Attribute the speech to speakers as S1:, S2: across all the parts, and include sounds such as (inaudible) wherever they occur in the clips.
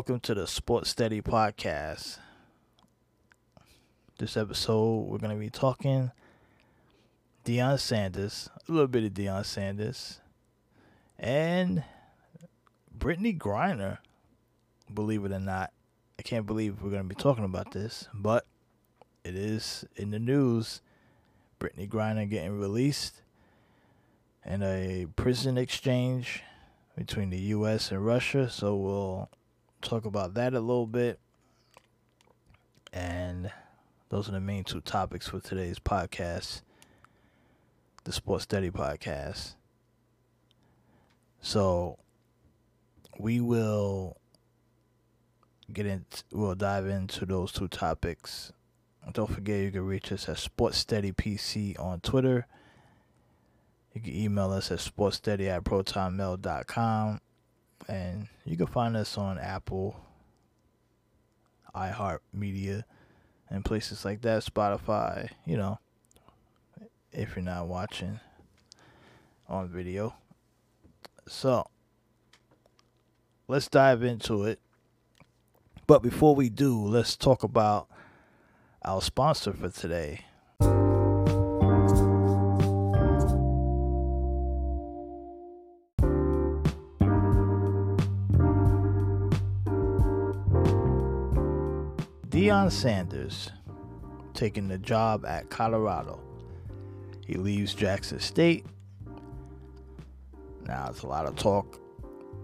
S1: welcome to the Sports Steady podcast. This episode, we're going to be talking Deion Sanders, a little bit of Deion Sanders, and Brittney Griner. Believe it or not, I can't believe we're going to be talking about this, but it is in the news. Brittney Griner getting released and a prison exchange between the U.S. and Russia. So we'll talk about that a little bit. And those are the main two topics for today's podcast, the Sports Steady podcast. So we will get into, we'll dive into those two topics. Don't forget you can reach us at Sports Steady PC on Twitter you can email us at sportssteady at protonmail.com. And you can find us on Apple, iHeartMedia, and places like that, Spotify, you know, if you're not watching on video. So, let's dive into it. But before we do, let's talk about our sponsor for today. Sanders taking the job at Colorado. He leaves Jackson State. Now it's a lot of talk.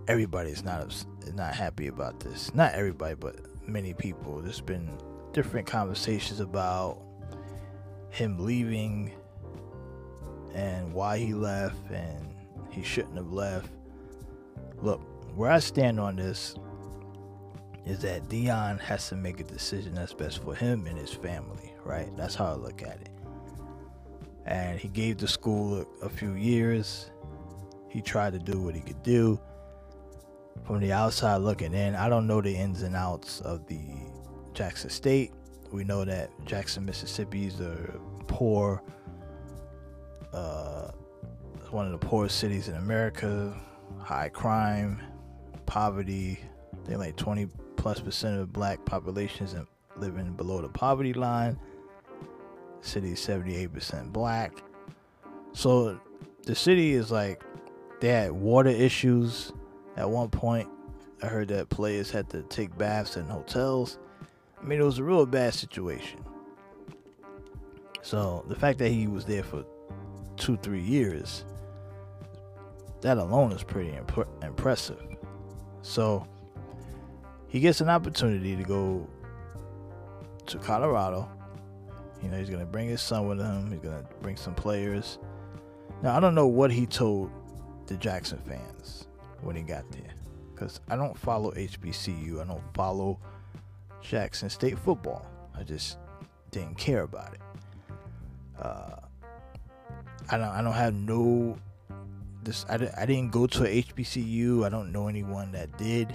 S1: Everybody's not not happy about this. Not everybody, but many people. There's been different conversations about him leaving and why he left and he shouldn't have left. Look, where I stand on this is that Deion has to make a decision that's best for him and his family, right? That's how I look at it. And he gave the school a, a few years. He tried to do what he could do. From the outside looking in, I don't know the ins and outs of the Jackson State. We know that Jackson, Mississippi is a poor, uh, one of the poorest cities in America. High crime, poverty. They like 20 plus percent of black populations living below the poverty line. City is 78% black. So the city is like they had water issues at one point. I heard that players had to take baths in hotels. I mean, it was a real bad situation. So the fact that he was there for two, three years, that alone is pretty imp- impressive. So he gets an opportunity to go to Colorado. You know, he's going to bring his son with him. He's going to bring some players. Now, I don't know what he told the Jackson fans when he got there because I don't follow HBCU. I don't follow Jackson State football. I just didn't care about it. Uh, I don't. I don't have no. This. I, I didn't go to HBCU. I don't know anyone that did.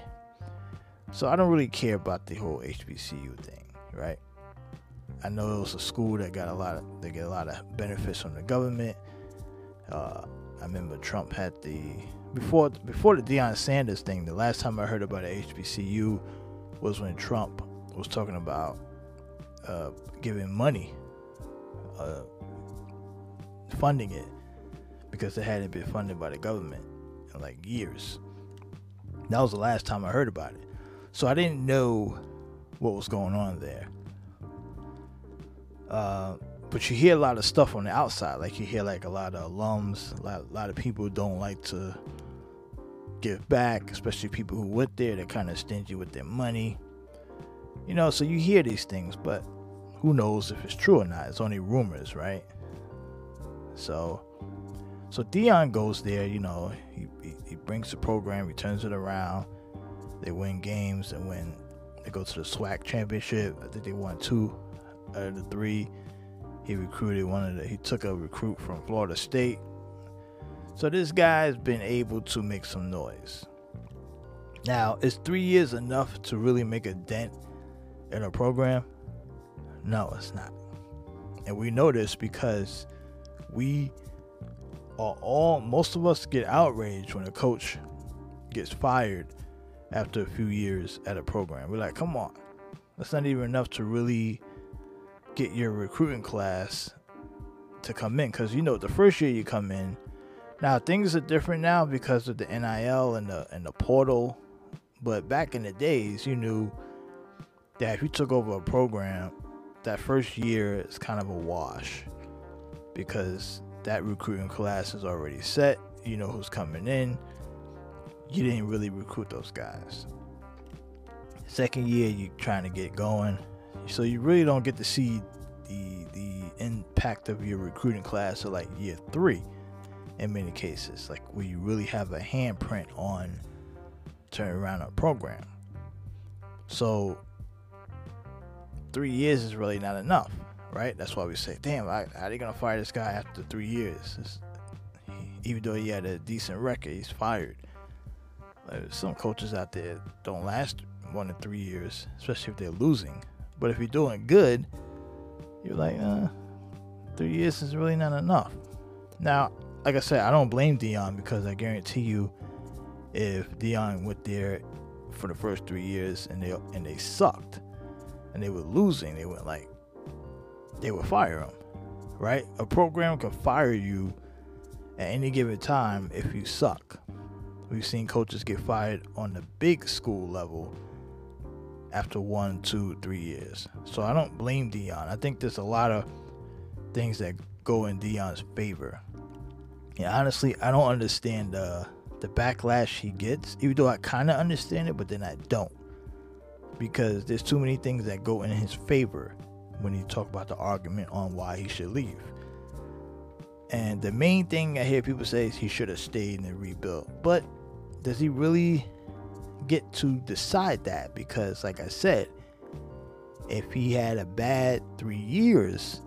S1: So I don't really care about the whole HBCU thing, right? I know it was a school that got a lot of they get a lot of benefits from the government. Uh, I remember Trump had the before before the Deion Sanders thing. The last time I heard about a HBCU was when Trump was talking about uh, giving money, uh, funding it because it hadn't been funded by the government in like years. That was the last time I heard about it. So I didn't know what was going on there. Uh, but you hear a lot of stuff on the outside. Like you hear like a lot of alums, a lot, a lot of people don't like to give back, especially people who went there. They're kind of stingy with their money. You know, so you hear these things, but who knows if it's true or not? It's only rumors, right? So, so Deion goes there. You know, he, he, he brings the program, he turns it around they win games and when they go to the SWAC championship. I think they won two out of the three. He recruited one of the. He took a recruit from Florida State. So this guy's been able to make some noise. Now, is three years enough to really make a dent in a program? No, it's not. And we know this because we are all, most of us get outraged when a coach gets fired after a few years at a program. We're like, come on, that's not even enough to really get your recruiting class to come in. Because you know, the first year you come in, now things are different now because of the NIL and the and the portal. But back in the days, you knew that if you took over a program, that first year is kind of a wash because that recruiting class is already set. You know who's coming in. You didn't really recruit those guys. Second year, you're trying to get going, so you really don't get to see the the impact of your recruiting class of like year three. In many cases, like where you really have a handprint on turning around a program. So three years is really not enough right? That's why we say, damn, how are they gonna fire this guy after three years? It's, even though he had a decent record, he's fired. Like, some coaches out there don't last one to three years, especially if they're losing. But if you're doing good, you're like, uh, three years is really not enough. Now, like I said, I don't blame Deion because I guarantee you, if Deion went there for the first three years and they and they sucked and they were losing, they went like they would fire him, right? A program can fire you at any given time if you suck. We've seen coaches get fired on the big school level after one, two, three years. So I don't blame Deion. I think there's a lot of things that go in Deion's favor. Yeah, honestly, I don't understand the the backlash he gets, even though I kind of understand it, but then I don't because there's too many things that go in his favor when you talk about the argument on why he should leave. And the main thing I hear people say is he should have stayed and rebuilt. But does he really get to decide that? Because, like I said, if he had a bad three years,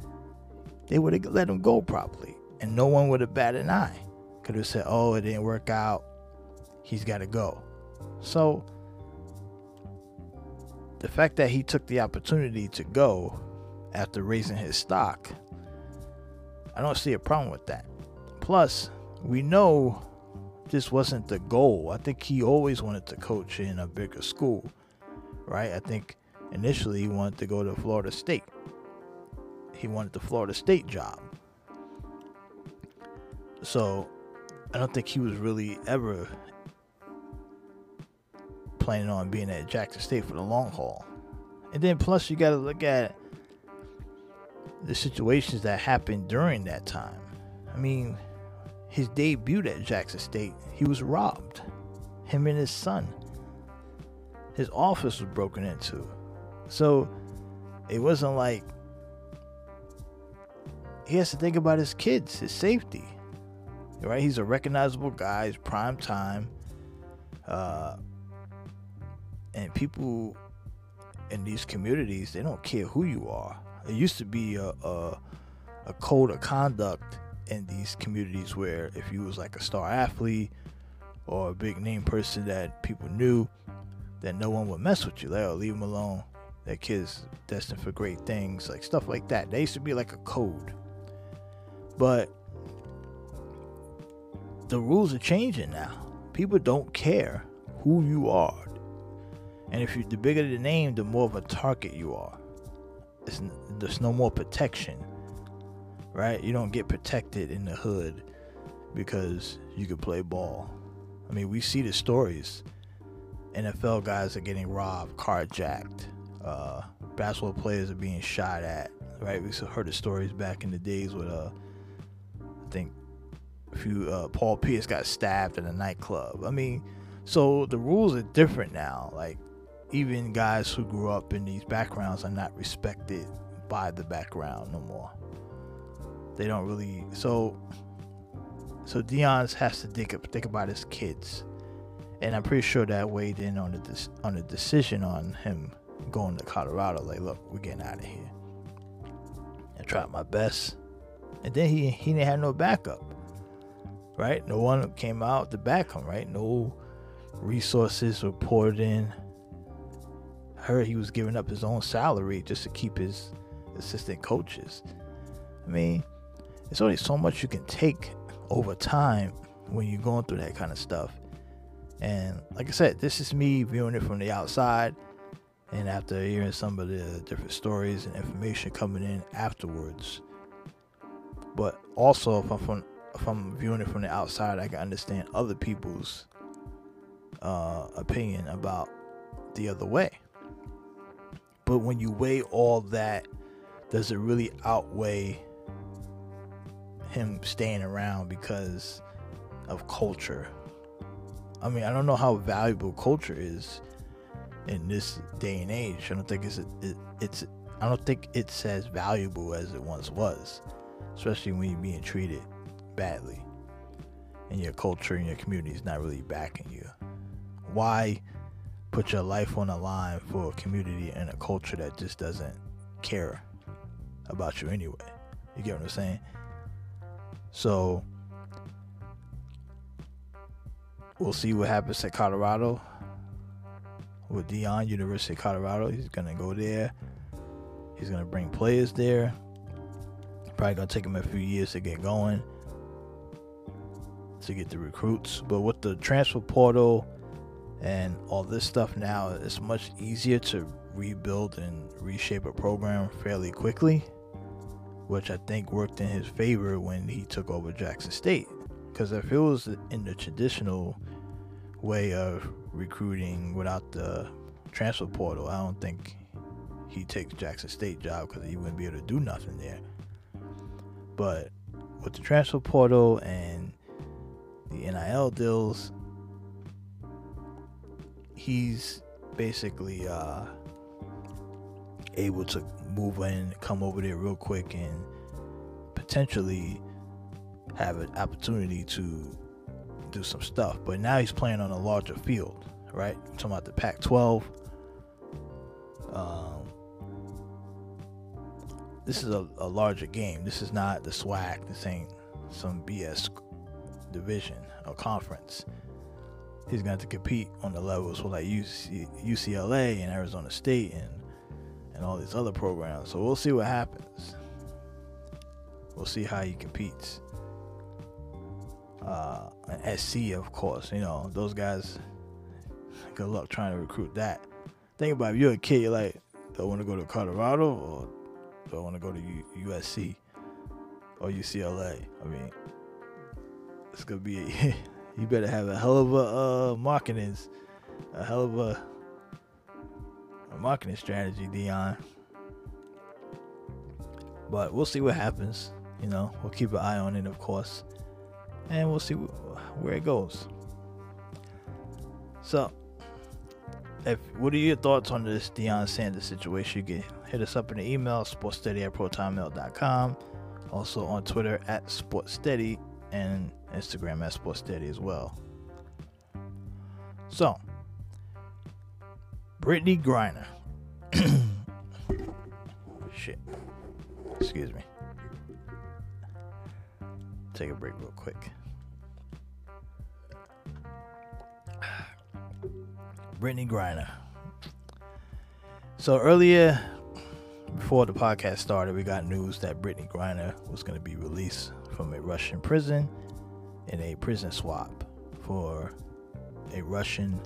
S1: they would have let him go properly. And no one would have batted an eye. Could have said, oh, it didn't work out. He's got to go. So, the fact that he took the opportunity to go after raising his stock. I don't see a problem with that. Plus, we know this wasn't the goal. I think he always wanted to coach in a bigger school, right? I think initially he wanted to go to Florida State. He wanted the Florida State job. So, I don't think he was really ever planning on being at Jackson State for the long haul. And then plus you got to look at the situations that happened during that time. I mean, his debut at Jackson State, he was robbed. Him and his son. His office was broken into. So it wasn't like he has to think about his kids, his safety. Right? He's a recognizable guy, he's prime time. Uh, and people in these communities, they don't care who you are. It used to be a, a, a code of conduct in these communities where if you was like a star athlete or a big name person that people knew, that no one would mess with you. Like, oh, leave them alone. That kid's destined for great things, like stuff like that. They used to be like a code. But the rules are changing now. People don't care who you are. And if you the bigger the name, the more of a target you are it's, there's no more protection, right? You don't get protected in the hood because you can play ball. I mean, we see the stories. NFL guys are getting robbed, carjacked. Uh, basketball players are being shot at. Right? We heard the stories back in the days with uh, I think a few uh, Paul Pierce got stabbed in a nightclub. I mean, so the rules are different now. Like even guys who grew up in these backgrounds are not respected by the background no more. They don't really so so Deion has to think think about his kids, and I'm pretty sure that weighed in on the on the decision on him going to Colorado. Like, look, we're getting out of here. I tried my best, and then he he didn't have no backup, right? No one came out to back him, right? No resources were poured in I heard he was giving up his own salary just to keep his assistant coaches. I mean, it's only so much you can take over time when you're going through that kind of stuff. And like I said, this is me viewing it from the outside. And after hearing some of the different stories and information coming in afterwards, but also if I'm from if I'm viewing it from the outside, I can understand other people's uh, opinion about the other way. But when you weigh all that, does it really outweigh him staying around because of culture? I mean, I don't know how valuable culture is in this day and age. I don't think it's it, it's I don't think it's as valuable as it once was, especially when you're being treated badly and your culture and your community is not really backing you. Why put your life on the line for a community and a culture that just doesn't care about you anyway? You get what I'm saying? So we'll see what happens at Colorado with Deion, University of Colorado. He's gonna go there. He's gonna bring players there. Probably gonna take him a few years to get going, to get the recruits. But with the transfer portal and all this stuff now, it's much easier to rebuild and reshape a program fairly quickly, which I think worked in his favor when he took over Jackson State. Because if it was in the traditional way of recruiting without the transfer portal, I don't think he takes Jackson State job because he wouldn't be able to do nothing there. But with the transfer portal and the NIL deals, he's basically uh, able to move in, come over there real quick, and potentially have an opportunity to do some stuff. But now he's playing on a larger field, right? I'm talking about the Pac 12. Um, this is a, a larger game. This is not the SWAC. This ain't some BS division or conference. He's going to compete on the levels with like UC, UCLA and Arizona State and and all these other programs. So we'll see what happens. We'll see how he competes uh, SC, of course. You know, those guys, good luck trying to recruit that. Think about if you're a kid, you're like, do I want to go to Colorado or do I want to go to U- USC or UCLA? I mean, it's to be, a, (laughs) you better have a hell of a uh, marketing, a hell of a marketing strategy, Deion. But we'll see what happens. You know, we'll keep an eye on it, of course and we'll see where it goes. So, if what are your thoughts on this Deion Sanders situation? You can hit us up in the email sportsteady at protonmail.com. Also on Twitter at sportsteady and Instagram at sportsteady as well. So, Brittney Griner. (coughs) Shit. Excuse me take a break real quick. (sighs) Brittney Griner. So earlier, before the podcast started, we got news that Brittney Griner was going to be released from a Russian prison in a prison swap for a Russian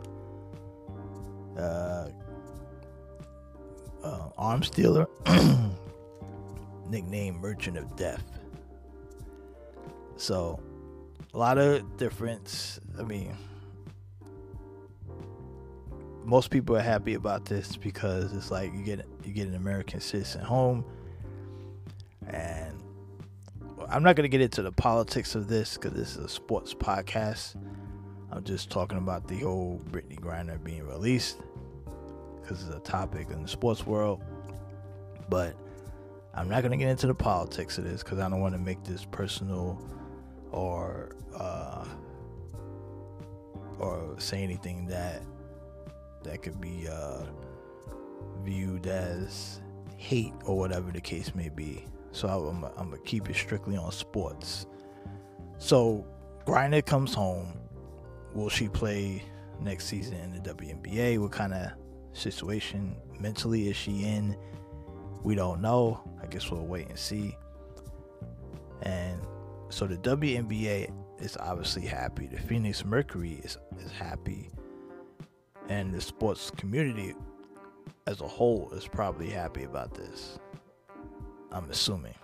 S1: uh, uh, arms dealer (clears throat) nicknamed Merchant of Death. So, a lot of difference. I mean, most people are happy about this because it's like you get you get an American citizen home, and I'm not gonna get into the politics of this because this is a sports podcast. I'm just talking about the whole Brittney Griner being released because it's a topic in the sports world. But I'm not gonna get into the politics of this because I don't want to make this personal or uh, or say anything that that could be uh, viewed as hate or whatever the case may be. So I'm, I'm gonna keep it strictly on sports. So Griner comes home. Will she play next season in the WNBA? What kind of situation mentally is she in? We don't know. I guess we'll wait and see. And so the WNBA is obviously happy. The Phoenix Mercury is, is happy. And the sports community as a whole is probably happy about this. I'm assuming.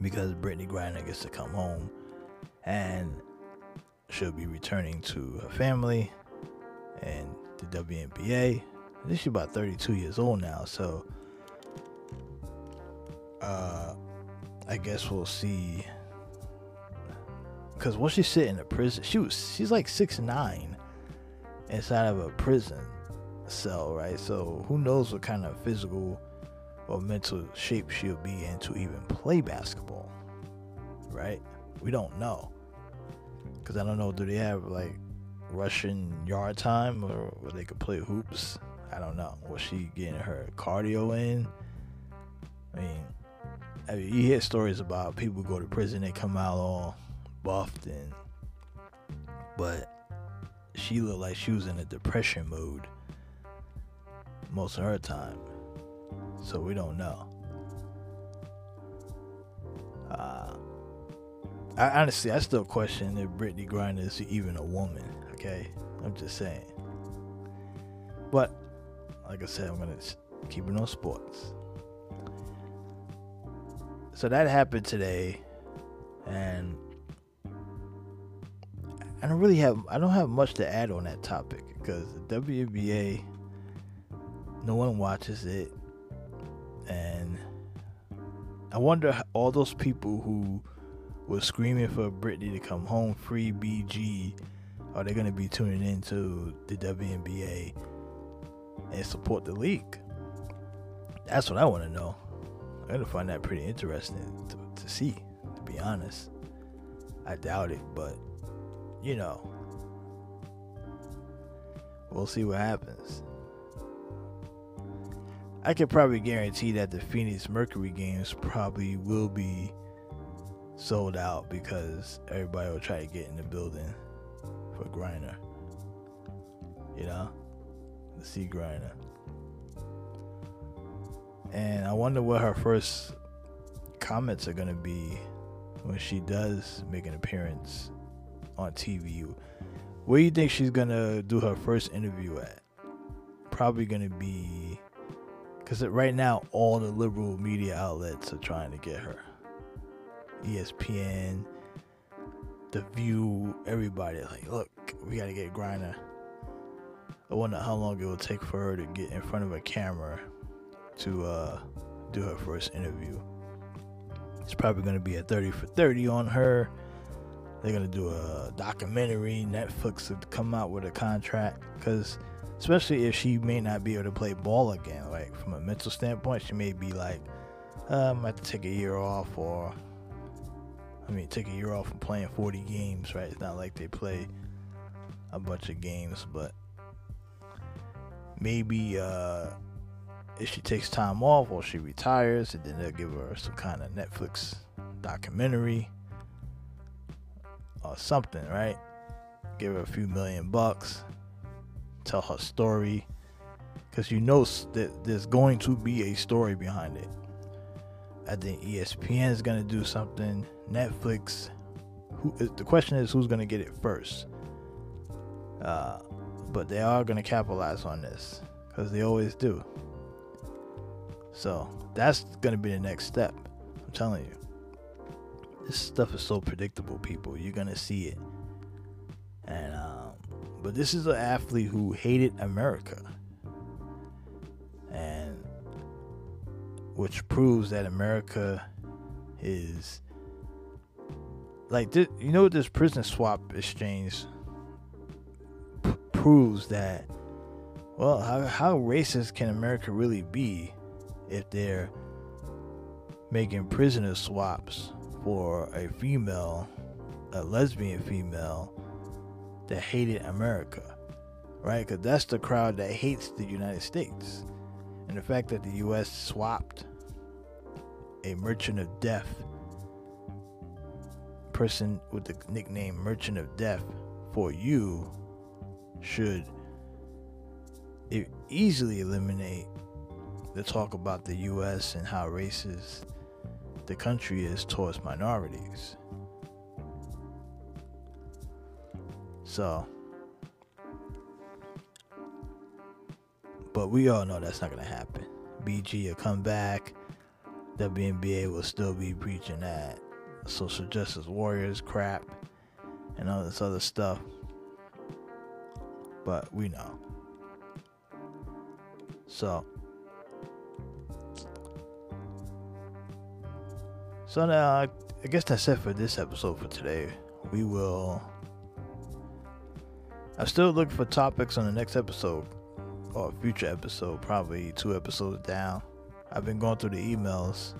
S1: Because Brittney Griner gets to come home and she'll be returning to her family and the WNBA. I think she's about 32 years old now, so uh, I guess we'll see. Because once she sit in a prison, she was she's like six nine inside of a prison cell, right? So who knows what kind of physical or mental shape she'll be in to even play basketball, right? We don't know. Because I don't know, do they have like Russian yard time or where they could play hoops? I don't know. Was she getting her cardio in? I mean, I mean, you hear stories about people go to prison, they come out all buffed and, but she looked like she was in a depression mood most of her time. So we don't know. Uh, I honestly, I still question if Brittney Griner is even a woman. Okay, I'm just saying. But like I said, I'm gonna keep it on sports. So that happened today, and I don't really have I don't have much to add on that topic because the WNBA, no one watches it, and I wonder all those people who were screaming for Brittney to come home, free BG, are they going to be tuning into the WNBA and support the league? That's what I want to know. I'm going to find that pretty interesting to, to see, to be honest. I doubt it, but you know, we'll see what happens. I can probably guarantee that the Phoenix Mercury games probably will be sold out because everybody will try to get in the building for Griner. You know, the sea grinder. And I wonder what her first comments are going to be when she does make an appearance on TV. Where do you think she's going to do her first interview at? Probably going to be. Because right now, all the liberal media outlets are trying to get her. ESPN, The View, everybody. Like, look, we got to get Griner. I wonder how long it will take for her to get in front of a camera to uh, do her first interview. It's probably to be a 30 for 30 on her. They're to do a documentary. Netflix to come out with a contract. Because, especially if she may not be able to play ball again, like from a mental standpoint, she may be like, um, I to take a year off, or I mean, take a year off from playing 40 games, right? It's not like they play a bunch of games, but maybe uh, if she takes time off or she retires, and then they'll give her some kind of Netflix documentary or something, right? Give her a few million bucks, tell her story, because you know that there's going to be a story behind it. I think ESPN is going to do something. Netflix. Who, the question is who's going to get it first. Uh, but they are going to capitalize on this because they always do. So that's going to be the next step. I'm telling you. This stuff is so predictable, people. You're going to see it. And um, but this is an athlete who hated America. Which proves that America is like this, you know this prison swap exchange p- proves that well how, how racist can America really be if they're making prisoner swaps for a female a lesbian female that hated America right? Because that's the crowd that hates the United States and the fact that the US swapped a merchant of death person with the nickname Merchant of Death for you should easily eliminate the talk about the US and how racist the country is towards minorities. So, but we all know that's not gonna happen. BG will come back. WNBA will still be preaching that social justice warriors crap and all this other stuff. But we know. So, so now I guess that's it for this episode for today. We will. I'm still looking for topics on the next episode or a future episode, probably two episodes down. I've been going through the emails.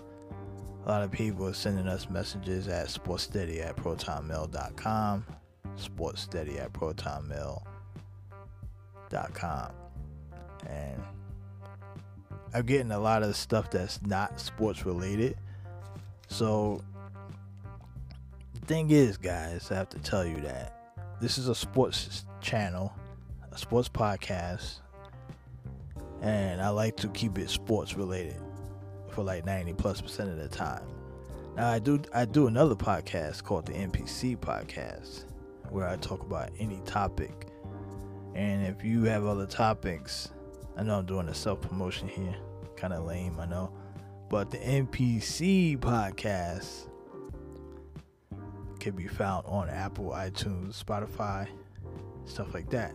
S1: A lot of people are sending us messages at sportssteady at protonmail.com. Sportssteady at protonmail.com. And I'm getting a lot of stuff that's not sports related. So the thing is, guys, I have to tell you that this is a sports channel, a sports podcast, and I like to keep it sports related for like 90 plus percent of the time. Now I do I do another podcast called the NPC podcast where I talk about any topic. And if you have other topics, I know I'm doing a self promotion here, kind of lame, I know. But the NPC podcast can be found on Apple, iTunes, Spotify, stuff like that.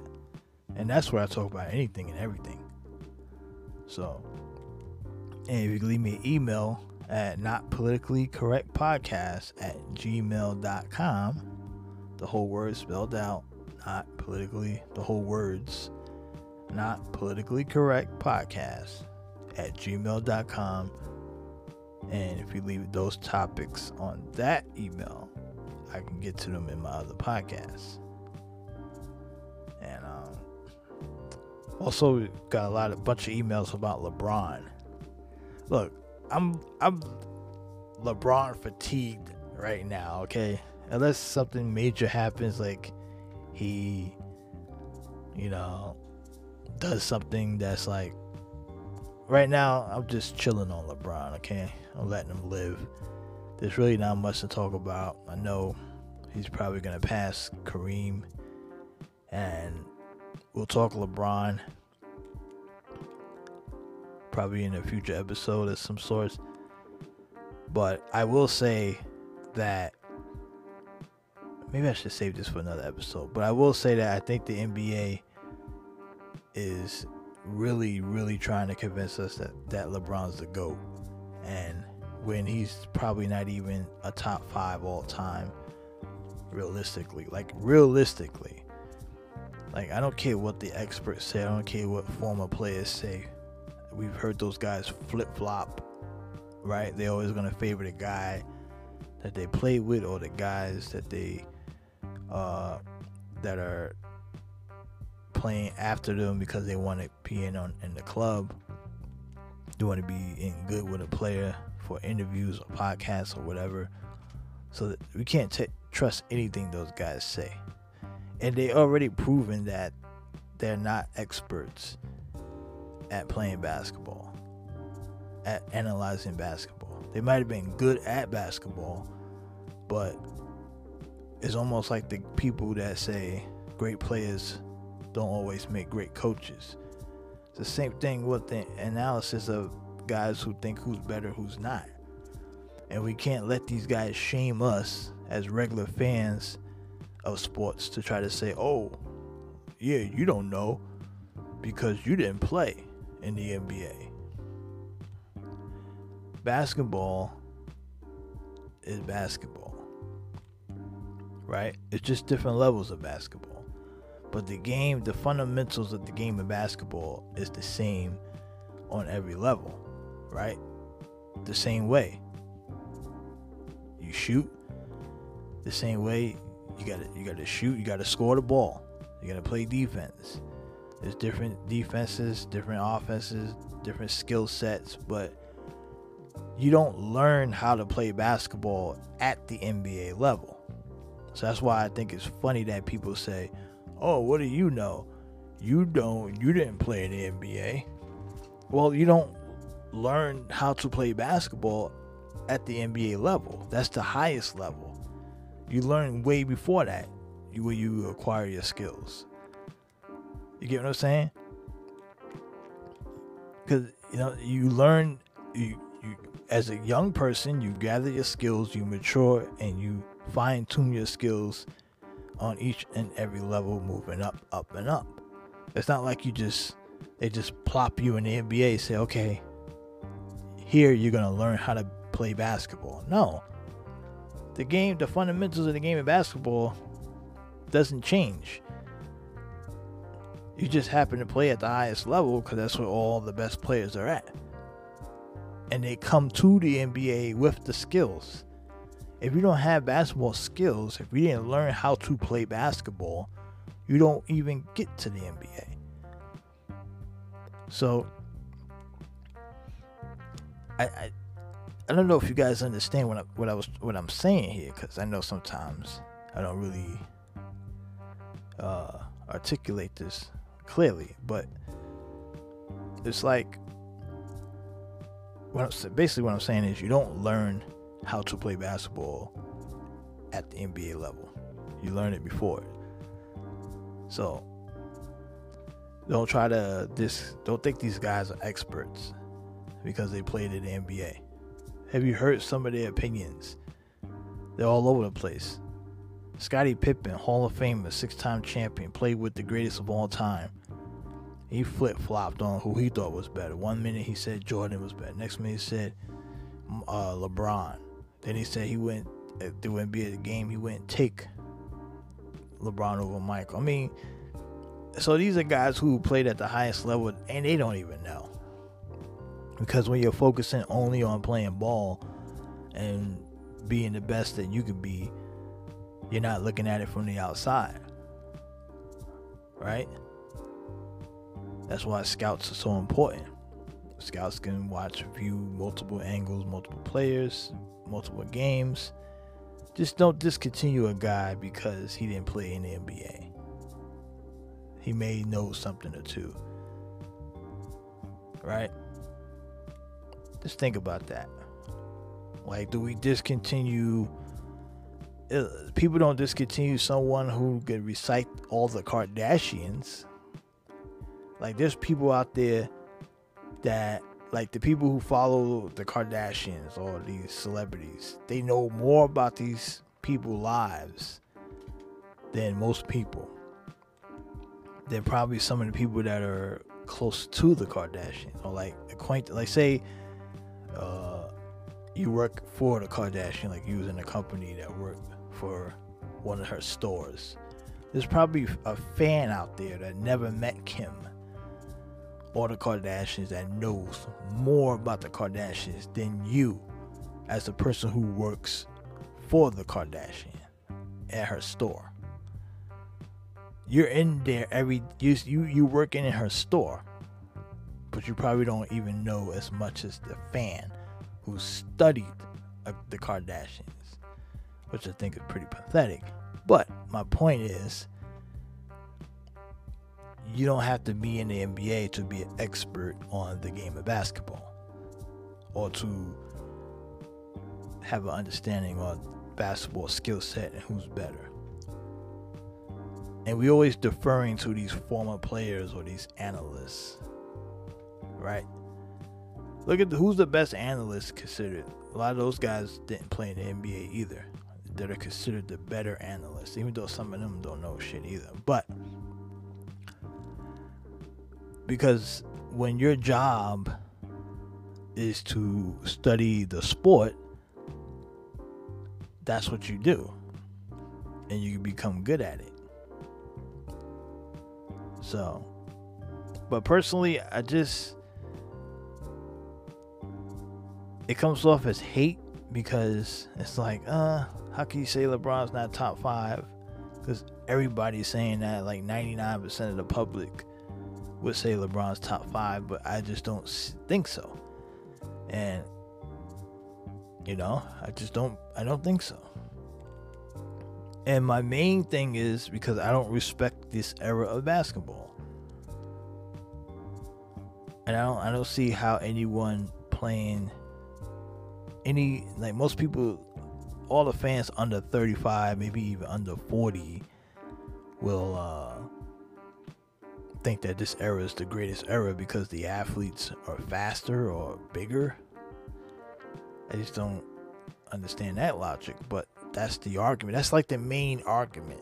S1: And that's where I talk about anything and everything. So, and if you leave me an email at not politically correct podcast at gmail.com, the whole word spelled out, not politically, the whole words, not politically correct podcast at gmail.com. And if you leave those topics on that email, I can get to them in my other podcasts. Also got a lot of bunch of emails about LeBron. Look, I'm I'm LeBron fatigued right now, okay? Unless something major happens like he you know does something that's like right now I'm just chilling on LeBron, okay? I'm letting him live. There's really not much to talk about. I know he's probably gonna pass Kareem and we'll talk LeBron probably in a future episode of some sorts. But I will say that maybe I should save this for another episode. But I will say that I think the NBA is really, really trying to convince us that, that LeBron's the GOAT. And when he's probably not even a top five all time, realistically. Like, realistically. Like, I don't care what the experts say, I don't care what former players say. We've heard those guys flip flop, right? They're always going to favor the guy that they play with or the guys that they uh, that are playing after them because they want to be in on in the club. They want to be in good with a player for interviews or podcasts or whatever. So we can't t- trust anything those guys say, and they already proven that they're not experts at playing basketball, at analyzing basketball. They might have been good at basketball, but it's almost like the people that say great players don't always make great coaches. It's the same thing with the analysis of guys who think who's better, who's not. And we can't let these guys shame us as regular fans of sports to try to say, oh, yeah, you don't know because you didn't play in the NBA. Basketball is basketball, right? It's just different levels of basketball. But the game, the fundamentals of the game of basketball is the same on every level, right? The same way. You shoot the same way. You got to you got to shoot. You got to score the ball. You got to play defense. There's different defenses, different offenses, different skill sets, but you don't learn how to play basketball at the NBA level. So that's why I think it's funny that people say, "Oh, what do you know? You don't you didn't play in the NBA." Well, you don't learn how to play basketball at the NBA level. That's the highest level. You learn way before that. where you acquire your skills. You get what I'm saying? Because you know you learn you you as a young person you gather your skills, you mature, and you fine tune your skills on each and every level, moving up, up, and up. It's not like you just they just plop you in the NBA, say, okay, here you're gonna learn how to play basketball. No, the game, the fundamentals of the game of basketball doesn't change. You just happen to play at the highest level because that's where all the best players are at. And they come to the NBA with the skills. If you don't have basketball skills, if you didn't learn how to play basketball, you don't even get to the NBA. So, I, I, I don't know if you guys understand what I, what I was what I'm saying here, because I know sometimes I don't really uh, articulate this clearly, but it's like what I'm, basically what I'm saying is you don't learn how to play basketball at the NBA level. You learn it before So don't try to this don't think these guys are experts because they played in the NBA. Have you heard some of their opinions? They're all over the place. Scottie Pippen, Hall of Famer, six time champion, played with the greatest of all time. He flip flopped on who he thought was better. One minute he said Jordan was better. Next minute he said uh, LeBron. Then he said he went through wouldn't be a game. He wouldn't take LeBron over Michael. I mean, so these are guys who played at the highest level and they don't even know. Because when you're focusing only on playing ball and being the best that you could be, you're not looking at it from the outside. Right? That's why scouts are so important. Scouts can watch, view multiple angles, multiple players, multiple games. Just don't discontinue a guy because he didn't play in the NBA. He may know something or two. Right? Just think about that. Like, do we discontinue? Uh, people don't discontinue someone who could recite all the Kardashians. Like, there's people out there that, like, the people who follow the Kardashians or these celebrities, they know more about these people's lives than most people. They're probably some of the people that are close to the Kardashians or like acquainted. Like, say, uh, you work for the Kardashian, like you was in a company that worked for one of her stores. There's probably a fan out there that never met Kim or the Kardashians that knows more about the Kardashians than you as a person who works for the Kardashian at her store. You're in there every you you you working in her store but you probably don't even know as much as the fan who studied uh, the Kardashians, which I think is pretty pathetic. But my point is, you don't have to be in the NBA to be an expert on the game of basketball or to have an understanding on basketball skill set and who's better. And we always deferring to these former players or these analysts right? Look at the, who's the best analyst considered. A lot of those guys didn't play in the NBA either. That are considered the better analysts, even though some of them don't know shit either. But because when your job is to study the sport, that's what you do. And you become good at it. So, but personally, I just it comes off as hate because it's like, uh, how can you say LeBron's not top five? Because everybody's saying that, like 99% of the public would say LeBron's top five, but I just don't think so. And you know, I just don't, I don't think so. And my main thing is because I don't respect this era of basketball. And I don't, I don't see how anyone playing any like most people all the fans under 35 maybe even under 40 will uh, think that this era is the greatest era because the athletes are faster or bigger. I just don't understand that logic, but that's the argument. That's like the main argument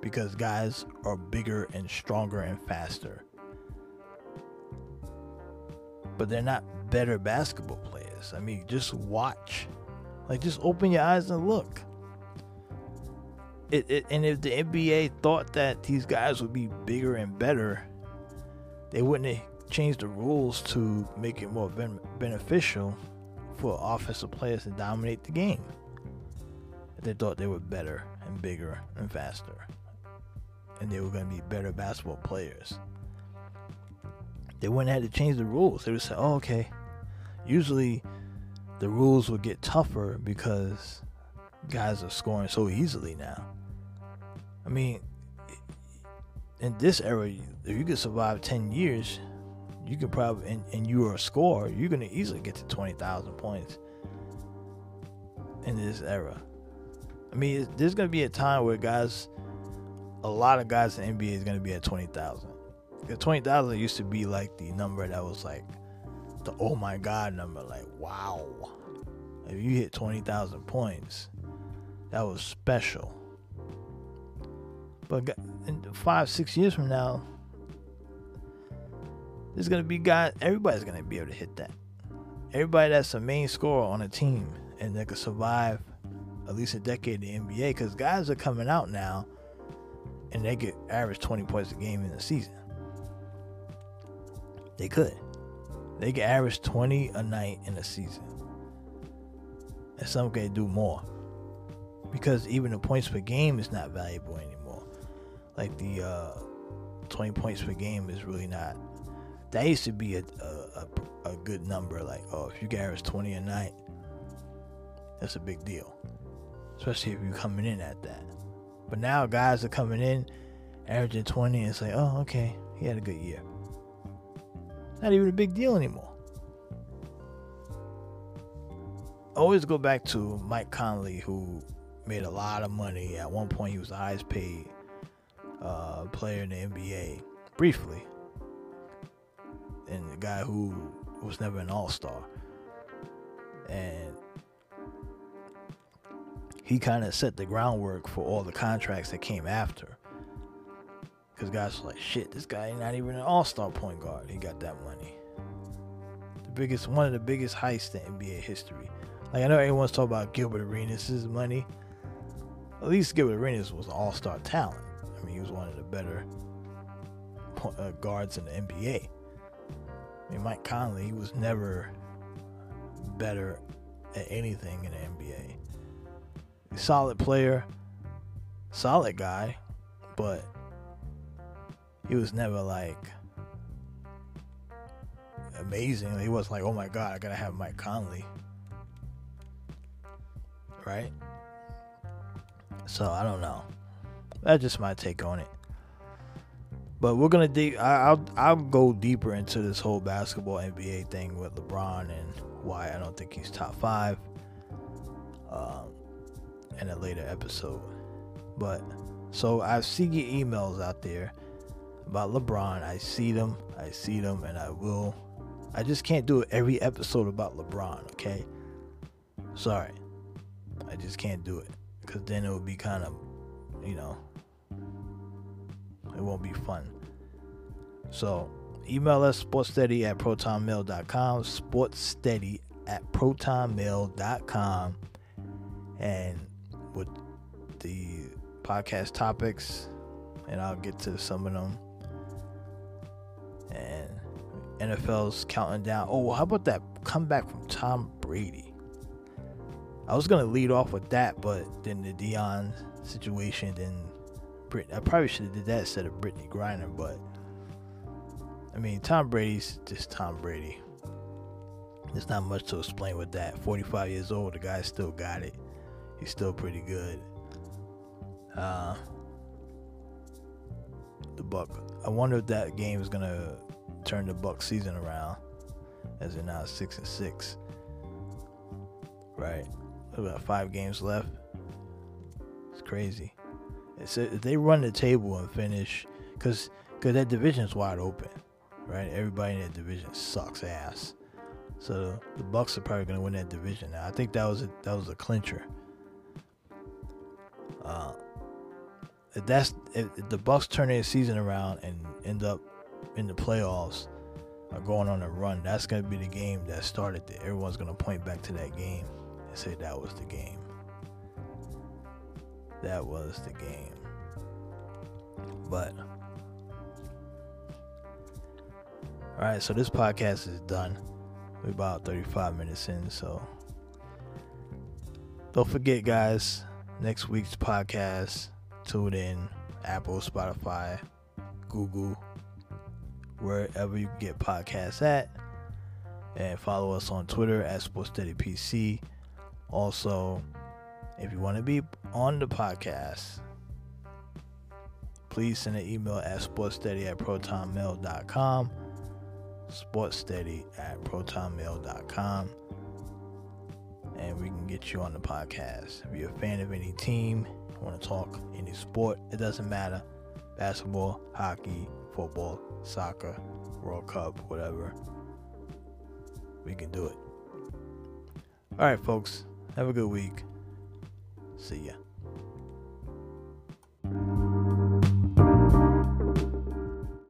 S1: because guys are bigger and stronger and faster. But they're not better basketball players. I mean, just watch. Like, just open your eyes and look. It, it, and if the NBA thought that these guys would be bigger and better, they wouldn't have changed the rules to make it more ben- beneficial for offensive players to dominate the game. If they thought they were better and bigger and faster, and they were going to be better basketball players, they wouldn't have to change the rules. They would say, "Oh, okay." Usually, the rules would get tougher because guys are scoring so easily now. I mean, in this era, if you could survive 10 years, you could probably, and, and you are a scorer, you're going to easily get to 20,000 points in this era. I mean, there's going to be a time where guys, a lot of guys in NBA is going to be at 20,000. 20,000 used to be like the number that was like the oh my god number. Like, wow. If you hit 20,000 points, that was special. But in five, six years from now, there's gonna be guys. Everybody's gonna be able to hit that. Everybody that's a main scorer on a team and that could survive at least a decade in the NBA, because guys are coming out now and they could average 20 points a game in the season. They could. They could average 20 a night in a season. And some could do more. Because even the points per game is not valuable anymore like the uh, 20 points per game is really not. That used to be a, a, a, a good number. Like, oh, if you average 20 a night, that's a big deal. Especially if you're coming in at that. But now guys are coming in, averaging 20, and like, oh, okay, he had a good year. Not even a big deal anymore. I always go back to Mike Conley, who made a lot of money. At one point, he was the highest paid uh, player in the NBA briefly, and the guy who was never an All Star, and he kind of set the groundwork for all the contracts that came after. Because guys were like, shit, this guy ain't not even an All Star point guard. He got that money. The biggest, one of the biggest heists in NBA history. Like I know everyone's talking about Gilbert Arenas' money. At least Gilbert Arenas was an All Star talent. I mean, he was one of the better uh, guards in the NBA. I mean, Mike Conley, he was never better at anything in the NBA. Solid player, solid guy, but he was never like amazing. He was like, oh my god, I gotta have Mike Conley. Right? So I don't know. That's just my take on it. But we're gonna deep. I'll I'll go deeper into this whole basketball NBA thing with LeBron and why I don't think he's top five. Um, in a later episode. But so I see your emails out there about LeBron. I see them. I see them, and I will. I just can't do every episode about LeBron. Okay. Sorry. I just can't do it because then it would be kind of, you know, it won't be fun. So email us sportssteady at protonmail.com, sportssteady at protonmail.com, and with the podcast topics, and I'll get to some of them. And NFL's counting down. Oh, how about that comeback from Tom Brady? I was gonna lead off with that, but then the Deion situation, then Brit. I probably should have did that instead of Brittney Griner, but I mean Tom Brady's just Tom Brady. There's not much to explain with that. 45 years old, the guy still got it. He's still pretty good. Uh, the Buck. I wonder if that game is gonna turn the Buck season around, as they're now six and six. Right, about five games left. It's crazy It's if they run the table and finish, because because that division's wide open, right? Everybody in that division sucks ass. So the Bucs are probably gonna win that division. Now I think that was a, that was a clincher. Uh, if that's if the Bucs turn their season around and end up in the playoffs or going on a run, that's gonna be the game that started it. Everyone's gonna point back to that game and say that was the game. That was the game. But all right, so this podcast is done. We're about 35 minutes in, so don't forget, guys. Next week's podcast. Tune in Apple, Spotify, Google, wherever you get podcasts at. And follow us on Twitter at SportsSteadyPC. Also, if you want to be on the podcast, please send an email at sportssteady at protonmail.com. Sportssteady at protonmail.com. And we can get you on the podcast. If you're a fan of any team, want to talk any sport, it doesn't matter basketball, hockey, football, soccer, World Cup, whatever. We can do it. All right, folks. Have a good week. See ya.